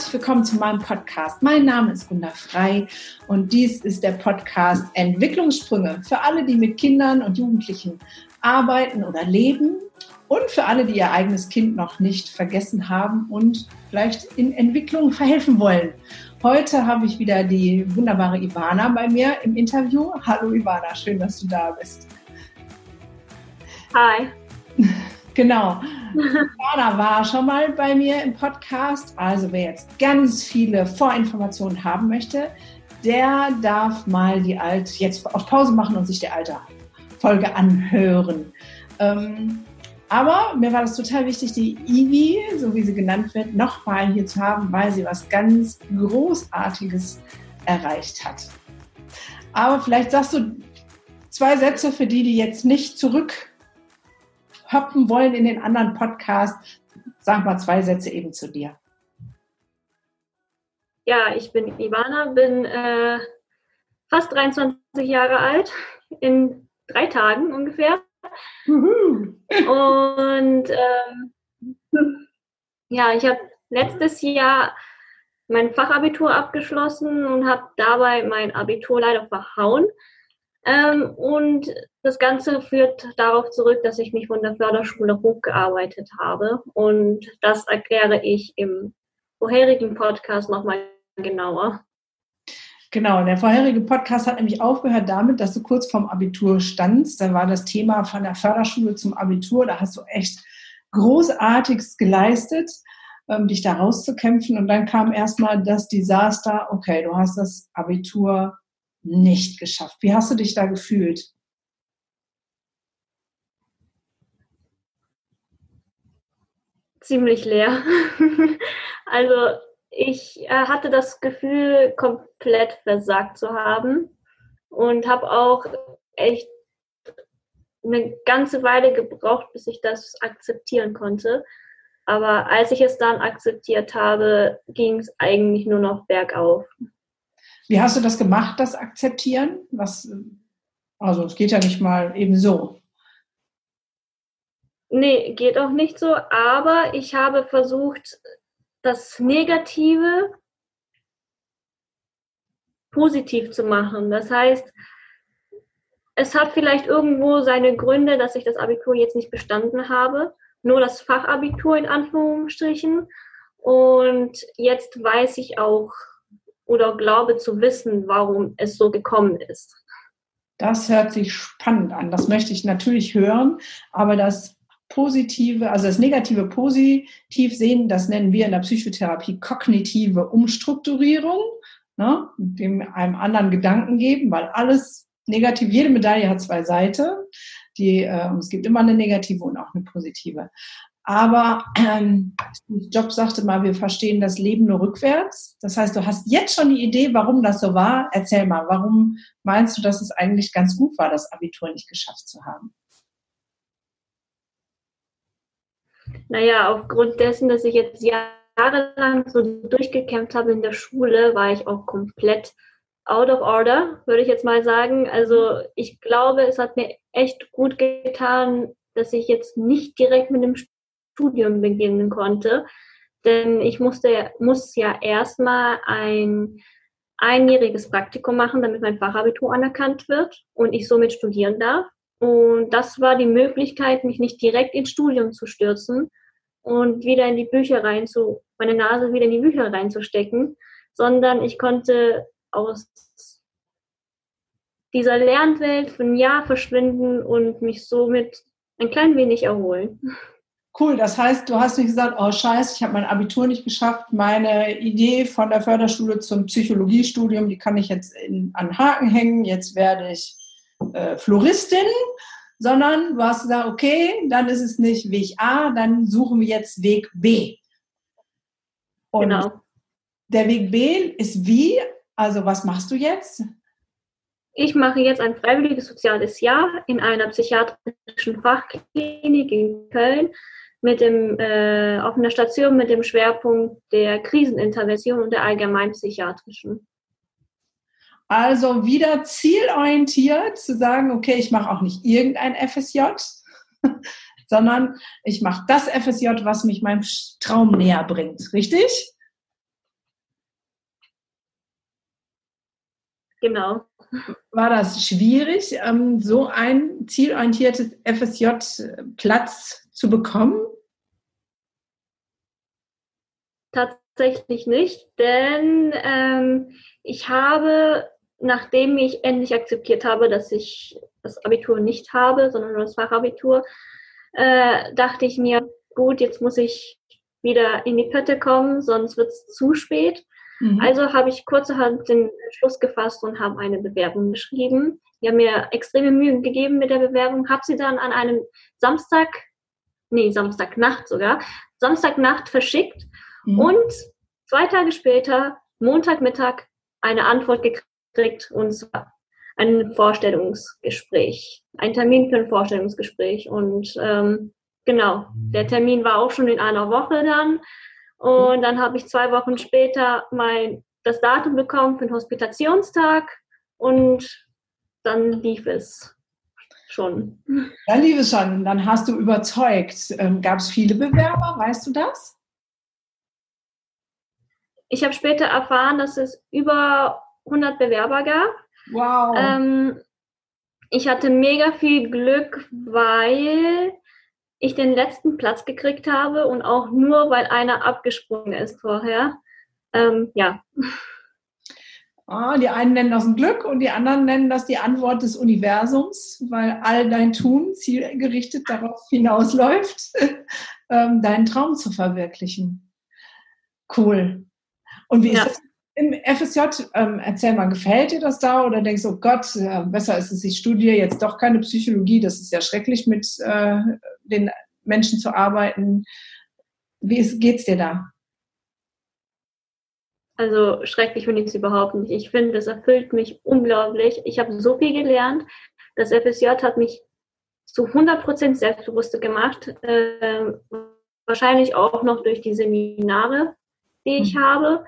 herzlich willkommen zu meinem Podcast. Mein Name ist Gunda Frei und dies ist der Podcast Entwicklungssprünge für alle, die mit Kindern und Jugendlichen arbeiten oder leben und für alle, die ihr eigenes Kind noch nicht vergessen haben und vielleicht in Entwicklung verhelfen wollen. Heute habe ich wieder die wunderbare Ivana bei mir im Interview. Hallo Ivana, schön, dass du da bist. Hi. Genau. Ivana war schon mal bei mir im Podcast. Also wer jetzt ganz viele Vorinformationen haben möchte, der darf mal die alte, jetzt auf Pause machen und sich die alte Folge anhören. Ähm, aber mir war das total wichtig, die Ivi, so wie sie genannt wird, nochmal hier zu haben, weil sie was ganz Großartiges erreicht hat. Aber vielleicht sagst du zwei Sätze für die, die jetzt nicht zurückhoppen wollen in den anderen Podcast. Sag mal zwei Sätze eben zu dir. Ja, ich bin Ivana, bin äh, fast 23 Jahre alt, in drei Tagen ungefähr. Und ähm, ja, ich habe letztes Jahr mein Fachabitur abgeschlossen und habe dabei mein Abitur leider verhauen. Ähm, und das Ganze führt darauf zurück, dass ich mich von der Förderschule hochgearbeitet habe. Und das erkläre ich im vorherigen Podcast nochmal genauer. Genau, der vorherige Podcast hat nämlich aufgehört damit, dass du kurz vorm Abitur standst. Da war das Thema von der Förderschule zum Abitur. Da hast du echt Großartiges geleistet, ähm, dich da rauszukämpfen. Und dann kam erstmal das Desaster, okay, du hast das Abitur nicht geschafft. Wie hast du dich da gefühlt? Ziemlich leer. also ich äh, hatte das Gefühl, komplett versagt zu haben und habe auch echt eine ganze Weile gebraucht, bis ich das akzeptieren konnte. Aber als ich es dann akzeptiert habe, ging es eigentlich nur noch bergauf. Wie hast du das gemacht, das Akzeptieren? Was, also es geht ja nicht mal eben so. Nee, geht auch nicht so, aber ich habe versucht, das Negative positiv zu machen. Das heißt, es hat vielleicht irgendwo seine Gründe, dass ich das Abitur jetzt nicht bestanden habe, nur das Fachabitur in Anführungsstrichen. Und jetzt weiß ich auch oder glaube zu wissen, warum es so gekommen ist. Das hört sich spannend an. Das möchte ich natürlich hören, aber das positive, also das negative positiv sehen, das nennen wir in der Psychotherapie kognitive Umstrukturierung, ne, dem einem anderen Gedanken geben, weil alles negativ, jede Medaille hat zwei Seiten. Die, äh, es gibt immer eine negative und auch eine positive. Aber ähm, Job sagte mal, wir verstehen das Leben nur rückwärts. Das heißt, du hast jetzt schon die Idee, warum das so war. Erzähl mal, warum meinst du, dass es eigentlich ganz gut war, das Abitur nicht geschafft zu haben? Naja, aufgrund dessen, dass ich jetzt jahrelang so durchgekämpft habe in der Schule, war ich auch komplett out of order, würde ich jetzt mal sagen. Also ich glaube, es hat mir echt gut getan, dass ich jetzt nicht direkt mit dem Studium beginnen konnte. Denn ich musste, muss ja erstmal ein einjähriges Praktikum machen, damit mein Fachabitur anerkannt wird und ich somit studieren darf. Und das war die Möglichkeit, mich nicht direkt ins Studium zu stürzen und wieder in die Bücher rein zu, meine Nase wieder in die Bücher reinzustecken, sondern ich konnte aus dieser Lernwelt für ein Jahr verschwinden und mich somit ein klein wenig erholen. Cool, das heißt, du hast nicht gesagt, oh scheiße, ich habe mein Abitur nicht geschafft, meine Idee von der Förderschule zum Psychologiestudium, die kann ich jetzt in, an Haken hängen, jetzt werde ich äh, Floristin, sondern du hast gesagt, okay, dann ist es nicht Weg A, dann suchen wir jetzt Weg B. Und genau. der Weg B ist wie? Also was machst du jetzt? Ich mache jetzt ein freiwilliges soziales Jahr in einer psychiatrischen Fachklinik in Köln mit dem, äh, auf einer Station mit dem Schwerpunkt der Krisenintervention und der allgemeinpsychiatrischen. Also wieder zielorientiert zu sagen, okay, ich mache auch nicht irgendein FSJ, sondern ich mache das FSJ, was mich meinem Traum näher bringt. Richtig? Genau. War das schwierig, ähm, so ein zielorientiertes FSJ-Platz zu bekommen? Tatsächlich nicht, denn ähm, ich habe, nachdem ich endlich akzeptiert habe, dass ich das Abitur nicht habe, sondern nur das Fachabitur, äh, dachte ich mir, gut, jetzt muss ich wieder in die Pötte kommen, sonst wird es zu spät. Mhm. Also habe ich kurzerhand den Schluss gefasst und habe eine Bewerbung geschrieben. Ich habe mir extreme Mühe gegeben mit der Bewerbung, habe sie dann an einem Samstag, nee, Samstagnacht sogar, Samstagnacht verschickt mhm. und zwei Tage später, Montagmittag, eine Antwort gekriegt und zwar ein Vorstellungsgespräch, ein Termin für ein Vorstellungsgespräch. Und ähm, genau, der Termin war auch schon in einer Woche dann. Und dann habe ich zwei Wochen später mein, das Datum bekommen für den Hospitationstag und dann lief es schon. Dann lief es schon, dann hast du überzeugt. Ähm, Gab es viele Bewerber, weißt du das? Ich habe später erfahren, dass es über 100 Bewerber gab. Wow. Ähm, ich hatte mega viel Glück, weil ich den letzten Platz gekriegt habe und auch nur, weil einer abgesprungen ist vorher. Ähm, ja. Ah, die einen nennen das ein Glück und die anderen nennen das die Antwort des Universums, weil all dein Tun zielgerichtet darauf hinausläuft, ähm, deinen Traum zu verwirklichen. Cool. Und wie ist ja. das im FSJ, ähm, erzähl mal, gefällt dir das da oder denkst du, oh Gott, ja, besser ist es, ich studiere jetzt doch keine Psychologie, das ist ja schrecklich, mit äh, den Menschen zu arbeiten. Wie geht es dir da? Also schrecklich finde ich es überhaupt nicht. Ich finde, es erfüllt mich unglaublich. Ich habe so viel gelernt. Das FSJ hat mich zu 100% selbstbewusster gemacht. Äh, wahrscheinlich auch noch durch die Seminare, die ich mhm. habe.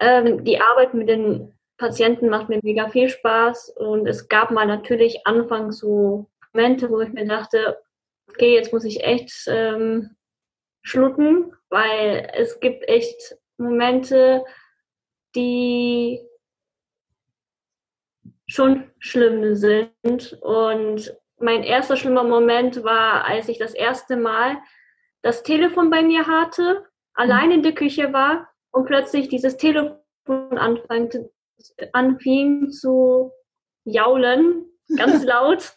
Ähm, die Arbeit mit den Patienten macht mir mega viel Spaß und es gab mal natürlich anfangs so Momente, wo ich mir dachte, okay, jetzt muss ich echt ähm, schlucken, weil es gibt echt Momente, die schon schlimm sind. Und mein erster schlimmer Moment war, als ich das erste Mal das Telefon bei mir hatte, allein in der Küche war und plötzlich dieses Telefon anfängt, anfing zu jaulen, ganz laut.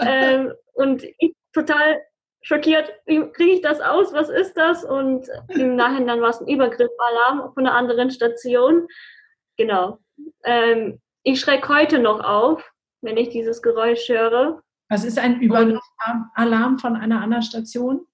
ähm, und ich total schockiert, wie kriege ich das aus, was ist das? Und im Nachhinein war es ein Übergriffalarm von einer anderen Station. Genau. Ähm, ich schrecke heute noch auf, wenn ich dieses Geräusch höre. Was ist ein Übergriffalarm von einer anderen Station?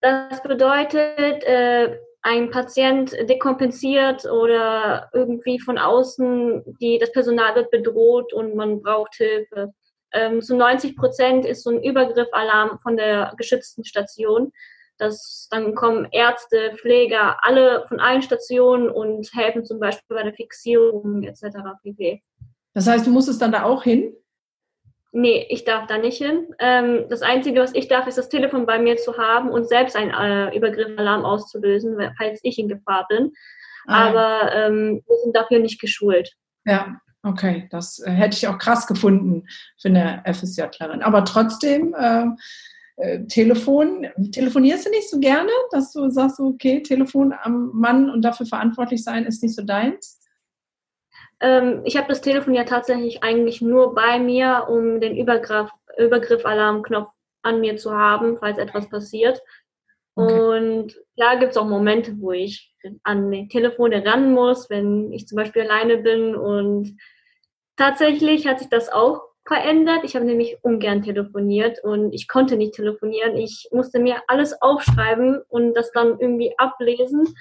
Das bedeutet, äh, ein Patient dekompensiert oder irgendwie von außen, die, das Personal wird bedroht und man braucht Hilfe. Ähm, so 90 Prozent ist so ein Übergriffalarm von der geschützten Station. Das, dann kommen Ärzte, Pfleger, alle von allen Stationen und helfen zum Beispiel bei der Fixierung etc. pp. Das heißt, du musstest dann da auch hin? Nee, ich darf da nicht hin. Ähm, das Einzige, was ich darf, ist das Telefon bei mir zu haben und selbst einen äh, Übergriffalarm auszulösen, falls ich in Gefahr bin. Ah. Aber ähm, wir sind dafür nicht geschult. Ja, okay. Das äh, hätte ich auch krass gefunden für eine FSJlerin. Aber trotzdem, äh, äh, Telefon, telefonierst du nicht so gerne, dass du sagst, okay, Telefon am Mann und dafür verantwortlich sein ist nicht so deins? Ähm, ich habe das Telefon ja tatsächlich eigentlich nur bei mir, um den Übergriff, Übergriff-Alarmknopf an mir zu haben, falls etwas passiert. Okay. Und klar gibt es auch Momente, wo ich an die Telefone ran muss, wenn ich zum Beispiel alleine bin. Und tatsächlich hat sich das auch verändert. Ich habe nämlich ungern telefoniert und ich konnte nicht telefonieren. Ich musste mir alles aufschreiben und das dann irgendwie ablesen.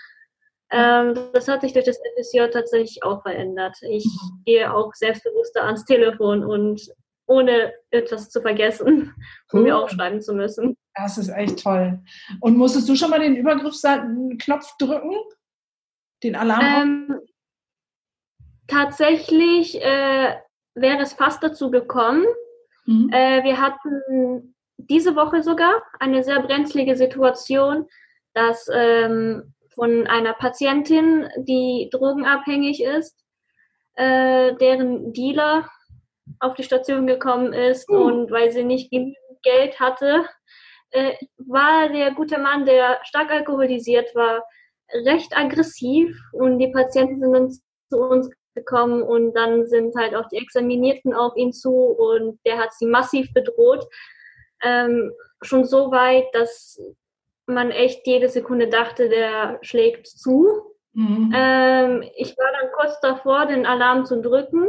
Ähm, das hat sich durch das FSJ tatsächlich auch verändert. Ich mhm. gehe auch selbstbewusster ans Telefon und ohne etwas zu vergessen, um cool. mir aufschreiben zu müssen. Das ist echt toll. Und musstest du schon mal den Übergriffsknopf drücken? Den Alarm? Ähm, tatsächlich äh, wäre es fast dazu gekommen. Mhm. Äh, wir hatten diese Woche sogar eine sehr brenzlige Situation, dass ähm, von einer Patientin, die drogenabhängig ist. äh, deren Dealer auf die Station gekommen ist uh. und weil sie nicht genügend Geld hatte, äh, war der gute Mann, der stark alkoholisiert war, recht aggressiv und die Patienten sind dann zu uns gekommen und dann sind halt auch die Examinierten auf ihn zu und der hat sie massiv bedroht. Ähm, schon so weit, dass man echt jede Sekunde dachte, der schlägt zu. Mhm. Ähm, ich war dann kurz davor, den Alarm zu drücken.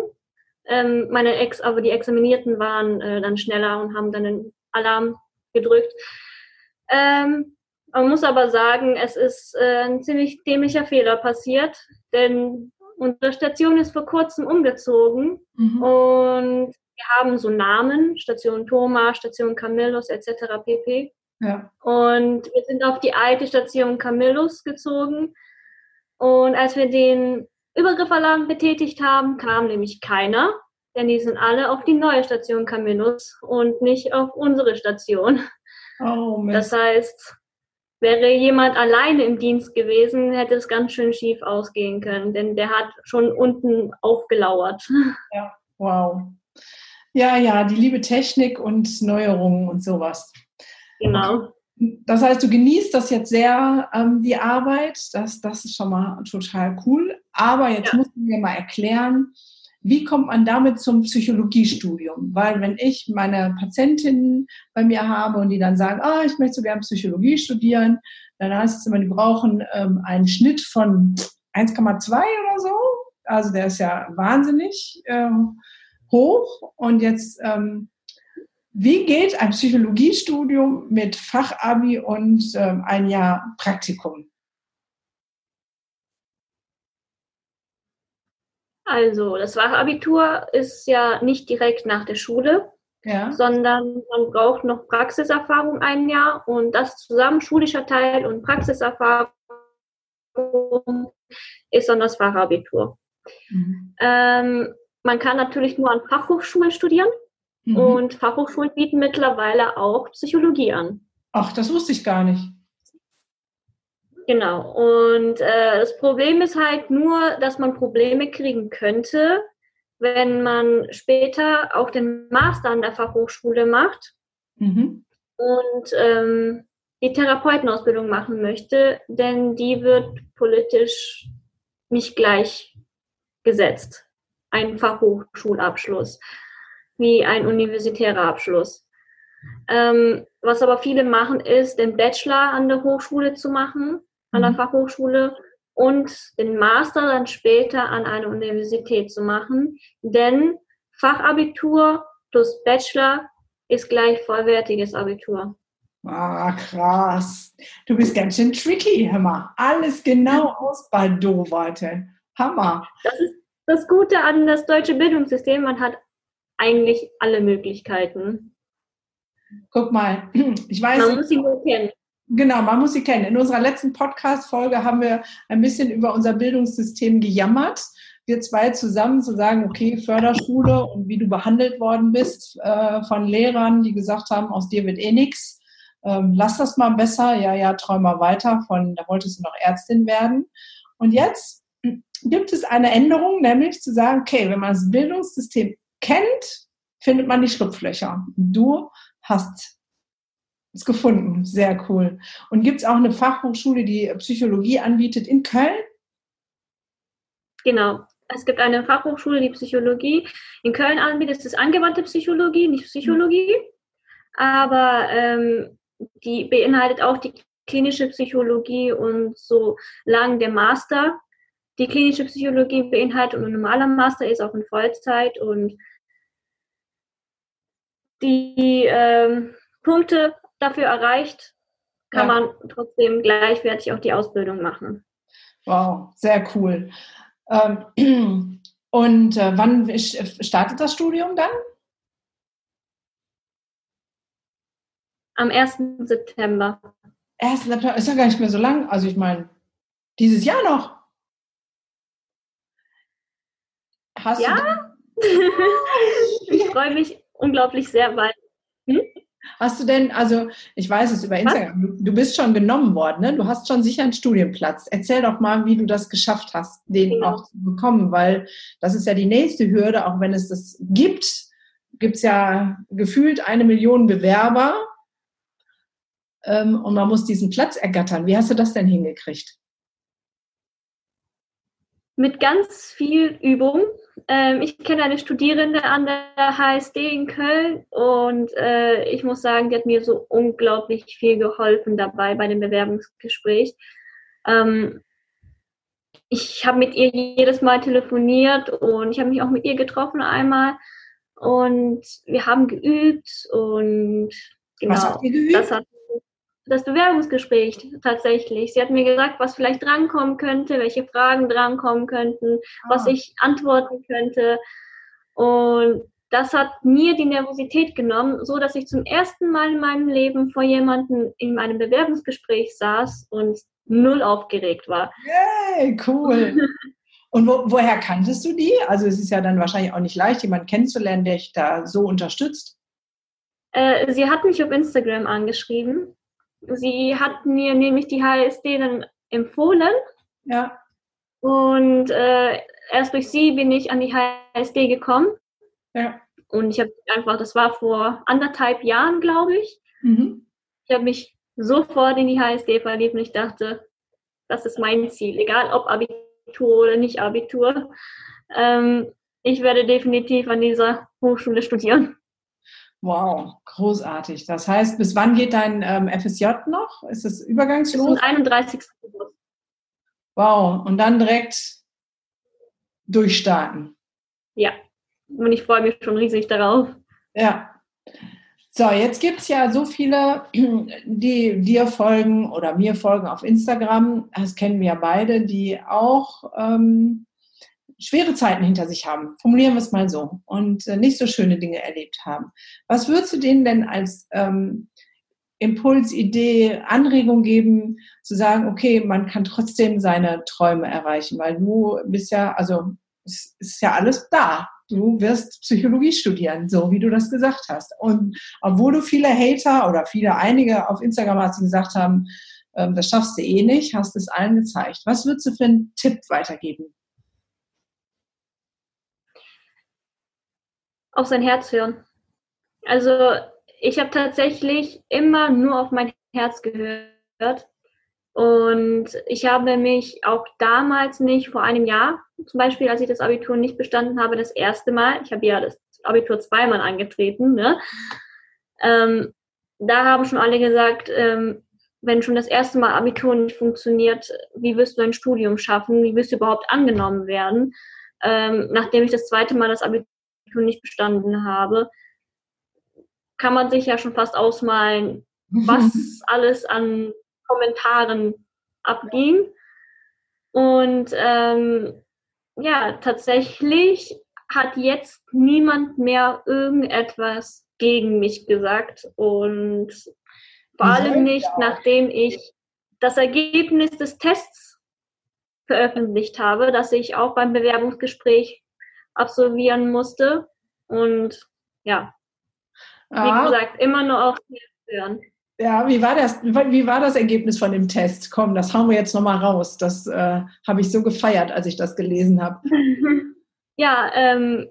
Ähm, meine Ex, aber die Examinierten waren äh, dann schneller und haben dann den Alarm gedrückt. Ähm, man muss aber sagen, es ist äh, ein ziemlich dämlicher Fehler passiert, denn unsere Station ist vor kurzem umgezogen mhm. und wir haben so Namen, Station Thomas, Station Camillus etc. pp. Ja. Und wir sind auf die alte Station Camillus gezogen. Und als wir den Übergriffalarm betätigt haben, kam nämlich keiner, denn die sind alle auf die neue Station Camillus und nicht auf unsere Station. Oh, das heißt, wäre jemand alleine im Dienst gewesen, hätte es ganz schön schief ausgehen können, denn der hat schon unten aufgelauert. Ja, wow. Ja, ja, die liebe Technik und Neuerungen und sowas. Genau. Das heißt, du genießt das jetzt sehr, ähm, die Arbeit. Das, das ist schon mal total cool. Aber jetzt ja. musst du mir mal erklären, wie kommt man damit zum Psychologiestudium? Weil wenn ich meine Patientinnen bei mir habe und die dann sagen, ah, ich möchte so gerne Psychologie studieren, dann heißt es immer, die brauchen ähm, einen Schnitt von 1,2 oder so. Also der ist ja wahnsinnig ähm, hoch. Und jetzt, ähm, wie geht ein Psychologiestudium mit Fachabi und ähm, ein Jahr Praktikum? Also, das Fachabitur ist ja nicht direkt nach der Schule, ja. sondern man braucht noch Praxiserfahrung ein Jahr und das zusammen, schulischer Teil und Praxiserfahrung, ist dann das Fachabitur. Mhm. Ähm, man kann natürlich nur an Fachhochschulen studieren mhm. und Fachhochschulen bieten mittlerweile auch Psychologie an. Ach, das wusste ich gar nicht. Genau. Und äh, das Problem ist halt nur, dass man Probleme kriegen könnte, wenn man später auch den Master an der Fachhochschule macht mhm. und ähm, die Therapeutenausbildung machen möchte, denn die wird politisch nicht gleich gesetzt. Ein Fachhochschulabschluss wie ein universitärer Abschluss. Ähm, was aber viele machen, ist, den Bachelor an der Hochschule zu machen an der mhm. Fachhochschule und den Master dann später an einer Universität zu machen. Denn Fachabitur plus Bachelor ist gleich vollwertiges Abitur. Ah, krass. Du bist ganz schön tricky, Hammer. Alles genau ausbaldowert. Hammer. Das ist das Gute an das deutsche Bildungssystem. Man hat eigentlich alle Möglichkeiten. Guck mal, ich weiß. Man muss sie nur kennen. Genau, man muss sie kennen. In unserer letzten Podcast-Folge haben wir ein bisschen über unser Bildungssystem gejammert. Wir zwei zusammen zu sagen, okay, Förderschule und wie du behandelt worden bist äh, von Lehrern, die gesagt haben, aus dir wird eh nichts. Ähm, lass das mal besser. Ja, ja, träum mal weiter. Von, da wolltest du noch Ärztin werden. Und jetzt gibt es eine Änderung, nämlich zu sagen, okay, wenn man das Bildungssystem kennt, findet man die Schlupflöcher. Du hast ist gefunden. Sehr cool. Und gibt es auch eine Fachhochschule, die Psychologie anbietet in Köln? Genau. Es gibt eine Fachhochschule, die Psychologie in Köln anbietet. Das ist angewandte Psychologie, nicht Psychologie. Aber ähm, die beinhaltet auch die klinische Psychologie und so lang der Master. Die klinische Psychologie beinhaltet und ein normaler Master ist auch in Vollzeit und die ähm, Punkte dafür erreicht, kann ja. man trotzdem gleichwertig auch die Ausbildung machen. Wow, sehr cool. Ähm, und äh, wann startet das Studium dann? Am 1. September. 1. September ist ja gar nicht mehr so lang. Also ich meine, dieses Jahr noch. Hast ja? ich freue mich unglaublich sehr, weil. Hm? Hast du denn, also ich weiß es über Instagram, du, du bist schon genommen worden, ne? Du hast schon sicher einen Studienplatz. Erzähl doch mal, wie du das geschafft hast, den genau. auch zu bekommen, weil das ist ja die nächste Hürde, auch wenn es das gibt, gibt es ja gefühlt eine Million Bewerber ähm, und man muss diesen Platz ergattern. Wie hast du das denn hingekriegt? Mit ganz viel Übung. Ähm, ich kenne eine Studierende an der HSD in Köln und äh, ich muss sagen, die hat mir so unglaublich viel geholfen dabei bei dem Bewerbungsgespräch. Ähm, ich habe mit ihr jedes Mal telefoniert und ich habe mich auch mit ihr getroffen einmal und wir haben geübt und genau. Was habt ihr geübt? Das Bewerbungsgespräch tatsächlich. Sie hat mir gesagt, was vielleicht drankommen könnte, welche Fragen drankommen könnten, ah. was ich antworten könnte. Und das hat mir die Nervosität genommen, so dass ich zum ersten Mal in meinem Leben vor jemandem in einem Bewerbungsgespräch saß und null aufgeregt war. Yay, cool. Und wo, woher kanntest du die? Also es ist ja dann wahrscheinlich auch nicht leicht, jemanden kennenzulernen, der dich da so unterstützt. Äh, sie hat mich auf Instagram angeschrieben sie hat mir nämlich die HSD dann empfohlen. Ja. Und äh, erst durch sie bin ich an die HSD gekommen. Ja. Und ich habe einfach, das war vor anderthalb Jahren, glaube ich. Mhm. Ich habe mich sofort in die HSD verliebt und ich dachte, das ist mein Ziel, egal ob Abitur oder nicht Abitur. Ähm, ich werde definitiv an dieser Hochschule studieren. Wow, großartig. Das heißt, bis wann geht dein ähm, FSJ noch? Ist es übergangslos? Bis zum 31. Wow, und dann direkt durchstarten. Ja, und ich freue mich schon riesig darauf. Ja. So, jetzt gibt es ja so viele, die dir folgen oder mir folgen auf Instagram. Das kennen wir ja beide, die auch ähm, schwere Zeiten hinter sich haben, formulieren wir es mal so, und äh, nicht so schöne Dinge erlebt haben. Was würdest du denen denn als ähm, Impuls, Idee, Anregung geben, zu sagen, okay, man kann trotzdem seine Träume erreichen, weil du bist ja, also es ist ja alles da. Du wirst Psychologie studieren, so wie du das gesagt hast. Und obwohl du viele Hater oder viele einige auf Instagram hast, die gesagt haben, ähm, das schaffst du eh nicht, hast es allen gezeigt. Was würdest du für einen Tipp weitergeben? Auf sein Herz hören. Also ich habe tatsächlich immer nur auf mein Herz gehört. Und ich habe mich auch damals nicht, vor einem Jahr zum Beispiel, als ich das Abitur nicht bestanden habe, das erste Mal, ich habe ja das Abitur zweimal angetreten, ne? ähm, da haben schon alle gesagt, ähm, wenn schon das erste Mal Abitur nicht funktioniert, wie wirst du ein Studium schaffen? Wie wirst du überhaupt angenommen werden? Ähm, nachdem ich das zweite Mal das Abitur nicht bestanden habe, kann man sich ja schon fast ausmalen, was alles an Kommentaren abging. Und ähm, ja, tatsächlich hat jetzt niemand mehr irgendetwas gegen mich gesagt und vor allem nicht, nachdem ich das Ergebnis des Tests veröffentlicht habe, dass ich auch beim Bewerbungsgespräch absolvieren musste. Und ja, wie ah. gesagt, immer nur auf hören. Ja, wie war das? Wie war das Ergebnis von dem Test? Komm, das hauen wir jetzt nochmal raus. Das äh, habe ich so gefeiert, als ich das gelesen habe. ja, ähm,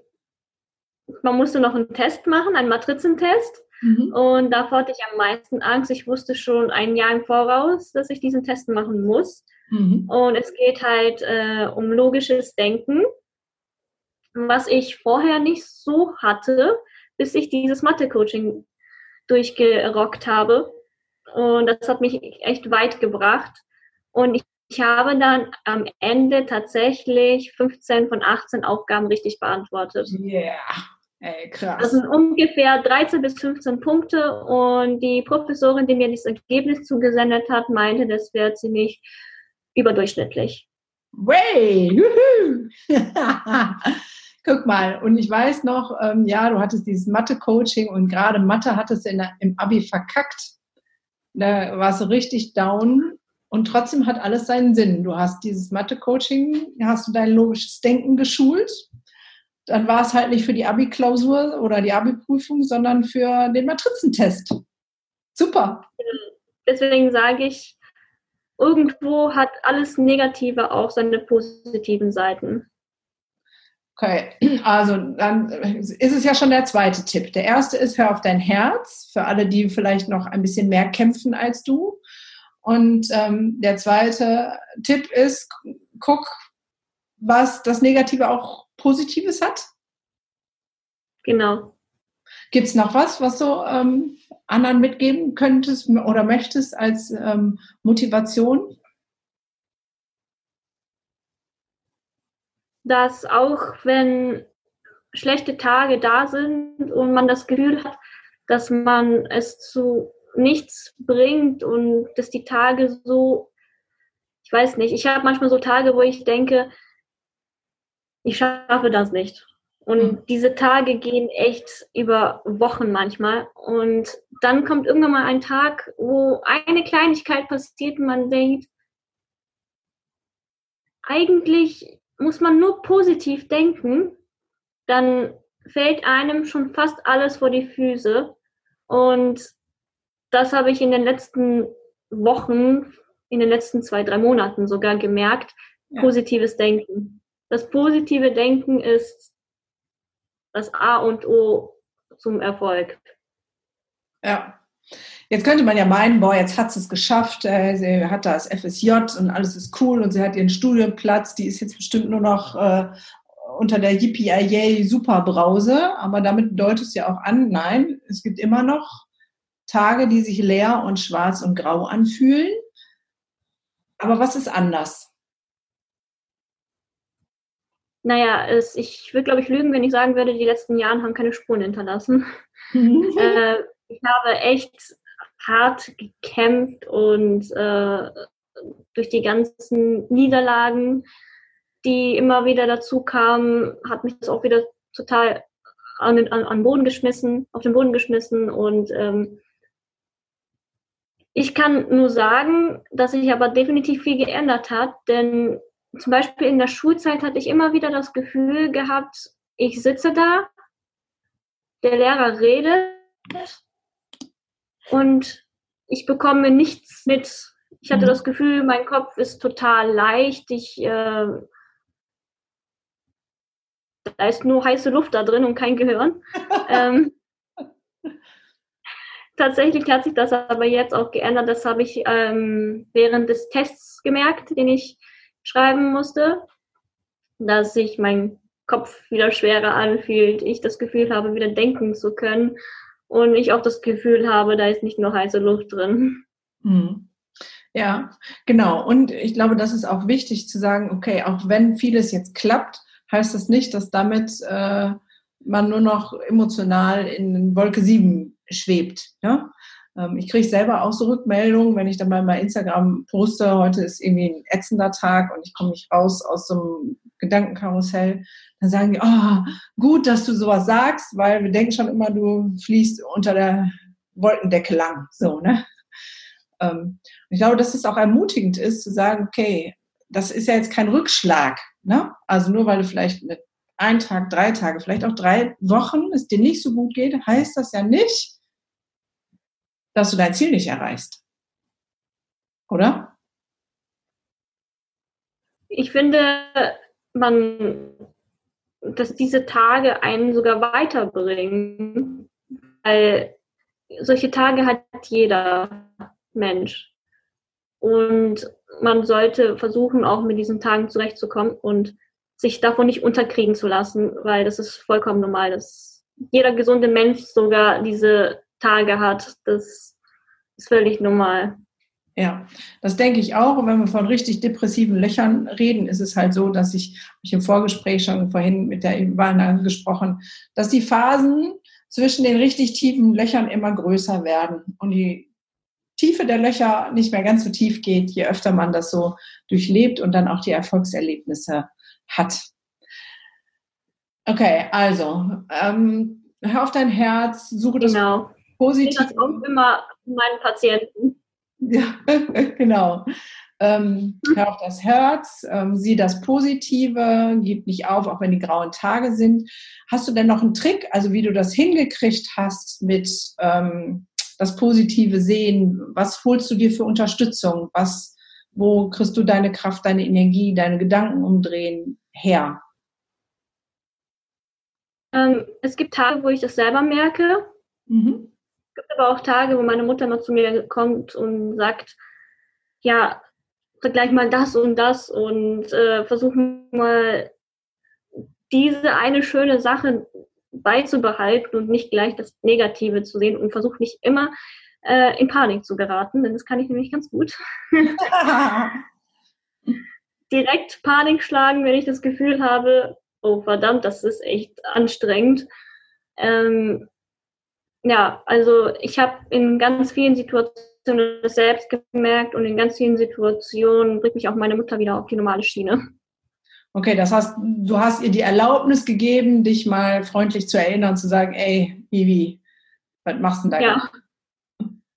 man musste noch einen Test machen, einen Matrizentest. Mhm. Und davor hatte ich am meisten Angst. Ich wusste schon ein Jahr im Voraus, dass ich diesen Test machen muss. Mhm. Und es geht halt äh, um logisches Denken was ich vorher nicht so hatte, bis ich dieses Mathe-Coaching durchgerockt habe. Und das hat mich echt weit gebracht. Und ich, ich habe dann am Ende tatsächlich 15 von 18 Aufgaben richtig beantwortet. Yeah. Ey, krass. Das sind ungefähr 13 bis 15 Punkte und die Professorin, die mir dieses Ergebnis zugesendet hat, meinte, das wäre ziemlich überdurchschnittlich. Way! Guck mal, und ich weiß noch, ähm, ja, du hattest dieses Mathe-Coaching und gerade Mathe hattest du im Abi verkackt. Da warst du richtig down und trotzdem hat alles seinen Sinn. Du hast dieses Mathe-Coaching, hast du dein logisches Denken geschult dann war es halt nicht für die Abi-Klausur oder die Abi-Prüfung, sondern für den Matrizentest. Super. Deswegen sage ich, irgendwo hat alles Negative auch seine positiven Seiten. Okay, also dann ist es ja schon der zweite Tipp. Der erste ist, hör auf dein Herz, für alle, die vielleicht noch ein bisschen mehr kämpfen als du. Und ähm, der zweite Tipp ist, guck, was das Negative auch Positives hat. Genau. Gibt es noch was, was du ähm, anderen mitgeben könntest oder möchtest als ähm, Motivation? Dass auch wenn schlechte Tage da sind und man das Gefühl hat, dass man es zu nichts bringt und dass die Tage so, ich weiß nicht, ich habe manchmal so Tage, wo ich denke, ich schaffe das nicht. Und mhm. diese Tage gehen echt über Wochen manchmal. Und dann kommt irgendwann mal ein Tag, wo eine Kleinigkeit passiert und man denkt, eigentlich muss man nur positiv denken, dann fällt einem schon fast alles vor die Füße. Und das habe ich in den letzten Wochen, in den letzten zwei, drei Monaten sogar gemerkt. Ja. Positives Denken. Das positive Denken ist das A und O zum Erfolg. Ja. Jetzt könnte man ja meinen, boah, jetzt hat sie es geschafft, äh, sie hat das FSJ und alles ist cool und sie hat ihren Studienplatz, die ist jetzt bestimmt nur noch äh, unter der Yippie Superbrause, aber damit deutet es ja auch an, nein, es gibt immer noch Tage, die sich leer und schwarz und grau anfühlen. Aber was ist anders? Naja, es, ich würde, glaube ich, lügen, wenn ich sagen würde, die letzten Jahre haben keine Spuren hinterlassen. äh, ich habe echt hart gekämpft und äh, durch die ganzen Niederlagen, die immer wieder dazu kamen, hat mich das auch wieder total an den an, an Boden geschmissen, auf den Boden geschmissen und ähm, ich kann nur sagen, dass sich aber definitiv viel geändert hat, denn zum Beispiel in der Schulzeit hatte ich immer wieder das Gefühl gehabt, ich sitze da, der Lehrer redet und ich bekomme nichts mit. Ich hatte mhm. das Gefühl, mein Kopf ist total leicht. Ich, äh, da ist nur heiße Luft da drin und kein Gehirn. ähm, tatsächlich hat sich das aber jetzt auch geändert. Das habe ich ähm, während des Tests gemerkt, den ich schreiben musste, dass sich mein Kopf wieder schwerer anfühlt, ich das Gefühl habe, wieder denken zu können und ich auch das Gefühl habe, da ist nicht nur heiße Luft drin. Mhm. Ja, genau. Und ich glaube, das ist auch wichtig zu sagen, okay, auch wenn vieles jetzt klappt, heißt das nicht, dass damit äh, man nur noch emotional in Wolke 7 schwebt. Ja? Ähm, ich kriege selber auch so Rückmeldungen, wenn ich dann mal bei Instagram poste, heute ist irgendwie ein ätzender Tag und ich komme nicht raus aus so einem Gedankenkarussell. Dann sagen die, oh, gut, dass du sowas sagst, weil wir denken schon immer, du fließt unter der Wolkendecke lang. So, ne? Ähm, ich glaube, dass es auch ermutigend ist, zu sagen, okay, das ist ja jetzt kein Rückschlag. Ne? Also nur weil du vielleicht mit ein Tag, drei Tage, vielleicht auch drei Wochen es dir nicht so gut geht, heißt das ja nicht, dass du dein Ziel nicht erreichst. Oder? Ich finde, man, dass diese Tage einen sogar weiterbringen, weil solche Tage hat jeder Mensch. Und man sollte versuchen, auch mit diesen Tagen zurechtzukommen und sich davon nicht unterkriegen zu lassen, weil das ist vollkommen normal, dass jeder gesunde Mensch sogar diese Tage hat. Das ist völlig normal. Ja, das denke ich auch. Und wenn wir von richtig depressiven Löchern reden, ist es halt so, dass ich, ich im Vorgespräch schon vorhin mit der Ivana gesprochen, dass die Phasen zwischen den richtig tiefen Löchern immer größer werden und die Tiefe der Löcher nicht mehr ganz so tief geht, je öfter man das so durchlebt und dann auch die Erfolgserlebnisse hat. Okay, also ähm, hör auf dein Herz, suche das positiv. Ich das auch immer meinen Patienten. Ja, genau. Ähm, hör auf das Herz, ähm, sieh das Positive, gib nicht auf, auch wenn die grauen Tage sind. Hast du denn noch einen Trick, also wie du das hingekriegt hast mit ähm, das Positive sehen? Was holst du dir für Unterstützung? Was, wo kriegst du deine Kraft, deine Energie, deine Gedanken umdrehen her? Ähm, es gibt Tage, wo ich das selber merke. Mhm. Es gibt aber auch Tage, wo meine Mutter noch zu mir kommt und sagt, ja, vergleich mal das und das und äh, versuchen mal diese eine schöne Sache beizubehalten und nicht gleich das Negative zu sehen und versuche nicht immer äh, in Panik zu geraten, denn das kann ich nämlich ganz gut. Direkt Panik schlagen, wenn ich das Gefühl habe, oh verdammt, das ist echt anstrengend. Ähm, ja, also ich habe in ganz vielen Situationen das selbst gemerkt und in ganz vielen Situationen bringt mich auch meine Mutter wieder auf die normale Schiene. Okay, das heißt, du hast ihr die Erlaubnis gegeben, dich mal freundlich zu erinnern, zu sagen, ey, Ivi, was machst du denn da? Ja.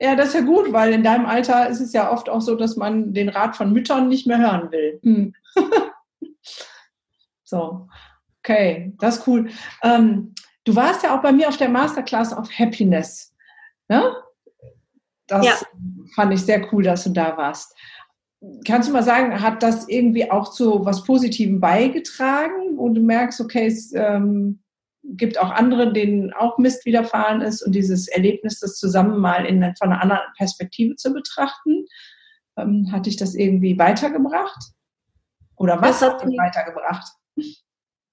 Ja, das ist ja gut, weil in deinem Alter ist es ja oft auch so, dass man den Rat von Müttern nicht mehr hören will. Hm. so, okay, das ist cool. Ähm, du warst ja auch bei mir auf der Masterclass of Happiness. Ne? Das ja. fand ich sehr cool, dass du da warst. Kannst du mal sagen, hat das irgendwie auch zu was Positivem beigetragen, wo du merkst, okay, es ähm, gibt auch andere, denen auch Mist widerfahren ist und dieses Erlebnis, das zusammen mal in, von einer anderen Perspektive zu betrachten, ähm, hat dich das irgendwie weitergebracht? Oder was das hat dich weitergebracht?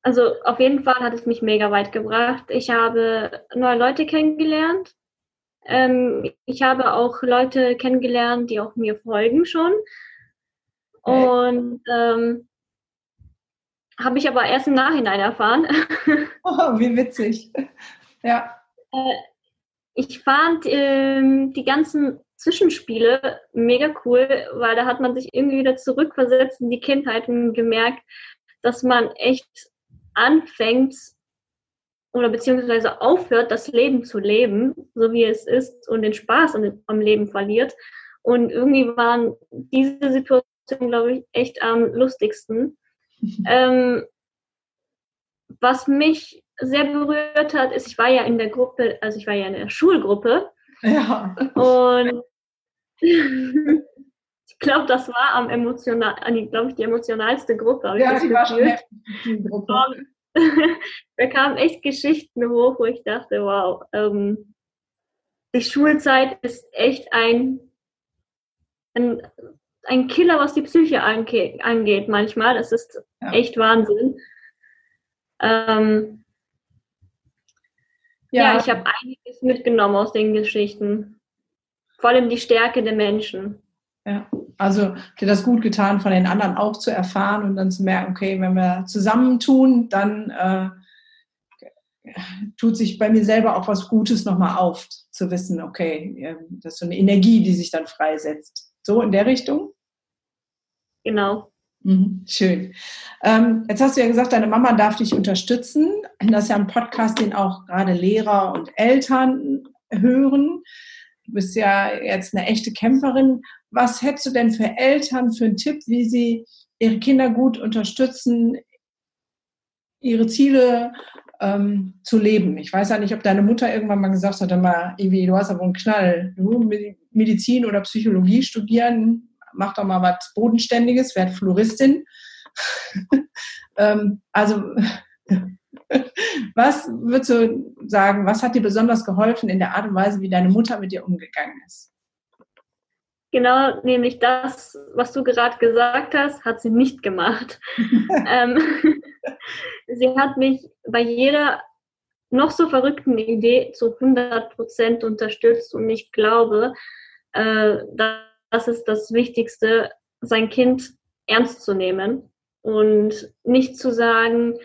Also auf jeden Fall hat es mich mega weit gebracht. Ich habe neue Leute kennengelernt. Ähm, ich habe auch Leute kennengelernt, die auch mir folgen schon. Und ähm, habe ich aber erst im Nachhinein erfahren. Oh, wie witzig. Ja. Äh, ich fand ähm, die ganzen Zwischenspiele mega cool, weil da hat man sich irgendwie wieder zurückversetzt in die Kindheit und gemerkt, dass man echt anfängt oder beziehungsweise aufhört, das Leben zu leben, so wie es ist und den Spaß am Leben verliert. Und irgendwie waren diese Situationen, glaube ich, echt am lustigsten. Ähm, was mich sehr berührt hat, ist, ich war ja in der Gruppe, also ich war ja in der Schulgruppe. Ja. Und glaube, das war am emotional, glaube ich, die emotionalste Gruppe. Ja, die war schon die Gruppe. da kamen echt Geschichten hoch, wo ich dachte, wow, ähm, die Schulzeit ist echt ein, ein ein Killer, was die Psyche angeht, manchmal. Das ist ja. echt Wahnsinn. Ähm, ja. ja, ich habe einiges mitgenommen aus den Geschichten. Vor allem die Stärke der Menschen. Ja, also dir das gut getan, von den anderen auch zu erfahren und dann zu merken, okay, wenn wir zusammentun, dann äh, tut sich bei mir selber auch was Gutes nochmal auf, zu wissen, okay, das ist so eine Energie, die sich dann freisetzt. So in der Richtung? Genau. Mhm, schön. Ähm, jetzt hast du ja gesagt, deine Mama darf dich unterstützen. Das ist ja ein Podcast, den auch gerade Lehrer und Eltern hören. Du bist ja jetzt eine echte Kämpferin. Was hättest du denn für Eltern für einen Tipp, wie sie ihre Kinder gut unterstützen, ihre Ziele ähm, zu leben? Ich weiß ja nicht, ob deine Mutter irgendwann mal gesagt hat, mal, Ivi, du hast aber einen Knall. Du Medizin oder Psychologie studieren, mach doch mal was Bodenständiges, werd Floristin. ähm, also, was würdest du sagen, was hat dir besonders geholfen in der Art und Weise, wie deine Mutter mit dir umgegangen ist? Genau, nämlich das, was du gerade gesagt hast, hat sie nicht gemacht. ähm, sie hat mich bei jeder noch so verrückten Idee zu 100 Prozent unterstützt und ich glaube, äh, das ist das Wichtigste, sein Kind ernst zu nehmen und nicht zu sagen,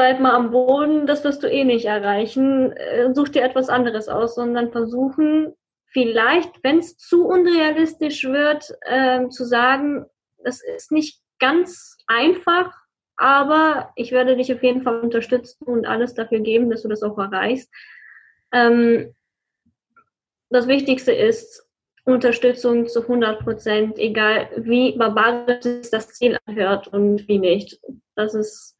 bleib mal am Boden, das wirst du eh nicht erreichen, äh, such dir etwas anderes aus, sondern versuchen, vielleicht, wenn es zu unrealistisch wird, äh, zu sagen, das ist nicht ganz einfach, aber ich werde dich auf jeden Fall unterstützen und alles dafür geben, dass du das auch erreichst. Ähm, das Wichtigste ist, Unterstützung zu 100 Prozent, egal wie barbarisch das Ziel anhört und wie nicht. Das ist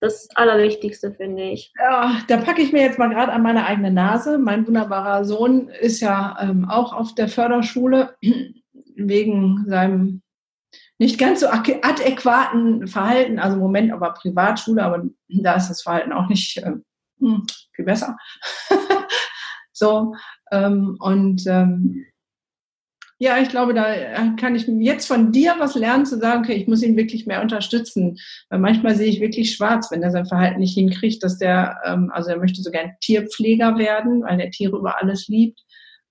das Allerwichtigste, finde ich. Ja, da packe ich mir jetzt mal gerade an meine eigene Nase. Mein wunderbarer Sohn ist ja ähm, auch auf der Förderschule wegen seinem nicht ganz so adäquaten Verhalten, also im Moment aber Privatschule, aber da ist das Verhalten auch nicht äh, viel besser. so, ähm, und ähm, ja, ich glaube, da äh, kann ich jetzt von dir was lernen, zu sagen, okay, ich muss ihn wirklich mehr unterstützen. Weil manchmal sehe ich wirklich schwarz, wenn er sein Verhalten nicht hinkriegt, dass der, ähm, also er möchte sogar ein Tierpfleger werden, weil er Tiere über alles liebt.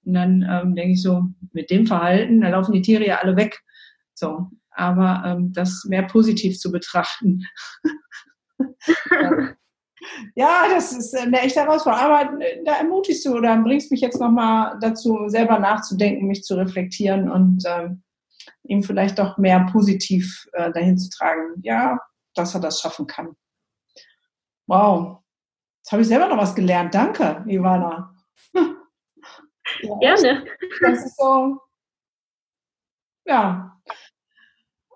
Und dann ähm, denke ich so, mit dem Verhalten, da laufen die Tiere ja alle weg. So, aber ähm, das mehr positiv zu betrachten. ja. Ja, das ist eine echte Herausforderung. Aber äh, da ermutigst du oder bringst mich jetzt nochmal dazu, selber nachzudenken, mich zu reflektieren und ähm, ihm vielleicht doch mehr positiv äh, dahin zu tragen, ja, dass er das schaffen kann. Wow. Jetzt habe ich selber noch was gelernt. Danke, Ivana. ja, Gerne. Das ist so, ja,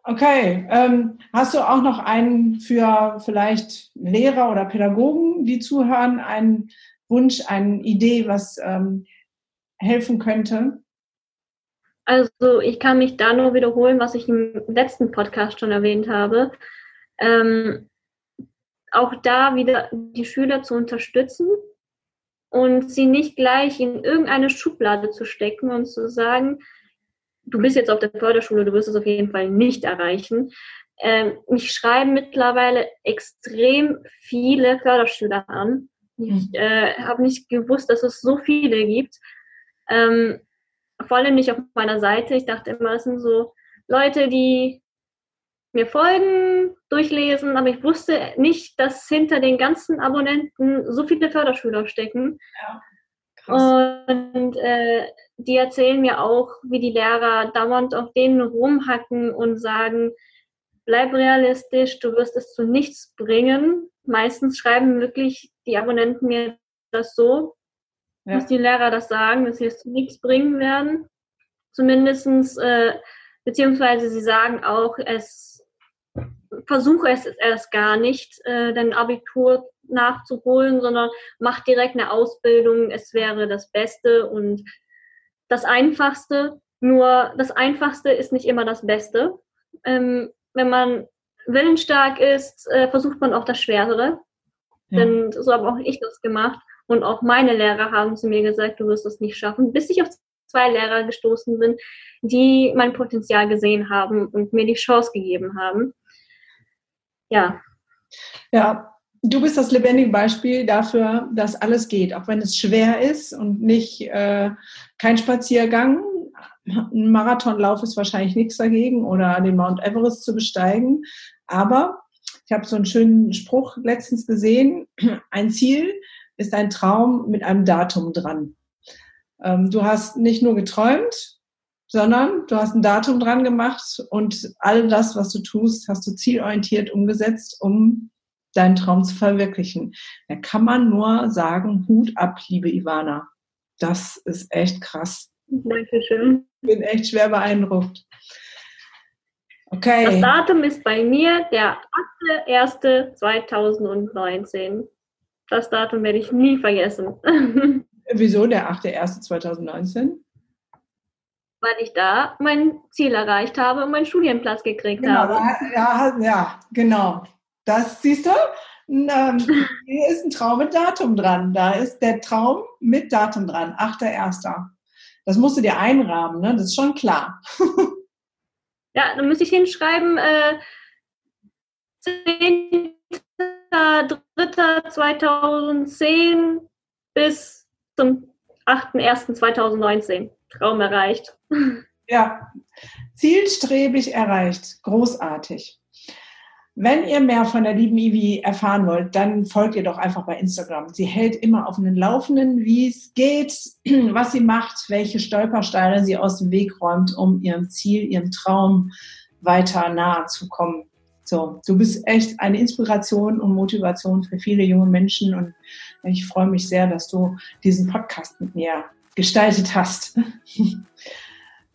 Okay, ähm, hast du auch noch einen für vielleicht Lehrer oder Pädagogen, die zuhören, einen Wunsch, eine Idee, was ähm, helfen könnte? Also ich kann mich da nur wiederholen, was ich im letzten Podcast schon erwähnt habe. Ähm, auch da wieder die Schüler zu unterstützen und sie nicht gleich in irgendeine Schublade zu stecken und zu sagen, du bist jetzt auf der Förderschule, du wirst es auf jeden Fall nicht erreichen. Ähm, mich schreiben mittlerweile extrem viele Förderschüler an. Ich mhm. äh, habe nicht gewusst, dass es so viele gibt. Ähm, vor allem nicht auf meiner Seite. Ich dachte immer, es sind so Leute, die mir folgen, durchlesen, aber ich wusste nicht, dass hinter den ganzen Abonnenten so viele Förderschüler stecken. Ja. Und äh, die erzählen mir auch, wie die Lehrer dauernd auf denen rumhacken und sagen, bleib realistisch, du wirst es zu nichts bringen. Meistens schreiben wirklich die Abonnenten mir das so, ja. dass die Lehrer das sagen, dass sie es zu nichts bringen werden. Zumindestens, äh, beziehungsweise sie sagen auch, es versuche es erst gar nicht, äh, dein Abitur nachzuholen, sondern mach direkt eine Ausbildung. Es wäre das Beste und das Einfachste. Nur das Einfachste ist nicht immer das Beste. Ähm, wenn man willensstark ist, äh, versucht man auch das Schwerere. Ja. Denn so habe auch ich das gemacht. Und auch meine Lehrer haben zu mir gesagt, du wirst es nicht schaffen, bis ich auf zwei Lehrer gestoßen bin, die mein Potenzial gesehen haben und mir die Chance gegeben haben. Ja. Ja, du bist das lebendige Beispiel dafür, dass alles geht, auch wenn es schwer ist und nicht äh, kein Spaziergang. Ein Marathonlauf ist wahrscheinlich nichts dagegen oder den Mount Everest zu besteigen. Aber ich habe so einen schönen Spruch letztens gesehen. Ein Ziel ist ein Traum mit einem Datum dran. Ähm, du hast nicht nur geträumt, sondern du hast ein Datum dran gemacht und all das, was du tust, hast du zielorientiert umgesetzt, um deinen Traum zu verwirklichen. Da kann man nur sagen, Hut ab, liebe Ivana. Das ist echt krass. Dankeschön. Ich bin echt schwer beeindruckt. Okay. Das Datum ist bei mir der 8.1.2019. Das Datum werde ich nie vergessen. Wieso der 8.1.2019? Weil ich da mein Ziel erreicht habe und meinen Studienplatz gekriegt genau, habe. Ja, ja, genau. Das siehst du, ähm, hier ist ein Traum mit Datum dran. Da ist der Traum mit Datum dran, 8.1. Das musst du dir einrahmen, ne? das ist schon klar. ja, dann müsste ich hinschreiben, äh, 10.3.2010 bis zum 8.1.2019. Traum erreicht. Ja, zielstrebig erreicht. Großartig. Wenn ihr mehr von der lieben Ivi erfahren wollt, dann folgt ihr doch einfach bei Instagram. Sie hält immer auf den Laufenden, wie es geht, was sie macht, welche Stolpersteine sie aus dem Weg räumt, um ihrem Ziel, ihrem Traum weiter nahe zu kommen. So, du bist echt eine Inspiration und Motivation für viele junge Menschen und ich freue mich sehr, dass du diesen Podcast mit mir gestaltet hast.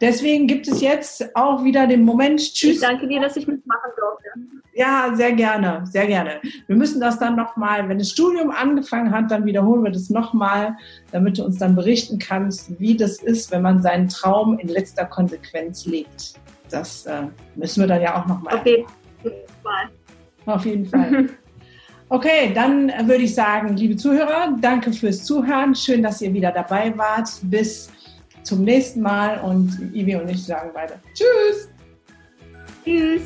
Deswegen gibt es jetzt auch wieder den Moment. Tschüss. Ich danke dir, dass ich mitmachen durfte. Ja, sehr gerne, sehr gerne. Wir müssen das dann nochmal, wenn das Studium angefangen hat, dann wiederholen wir das nochmal, damit du uns dann berichten kannst, wie das ist, wenn man seinen Traum in letzter Konsequenz lebt. Das äh, müssen wir dann ja auch nochmal. Auf jeden Fall. Auf jeden Fall. Okay, dann würde ich sagen, liebe Zuhörer, danke fürs Zuhören. Schön, dass ihr wieder dabei wart. Bis zum nächsten Mal und Ivi und ich sagen beide Tschüss. Tschüss.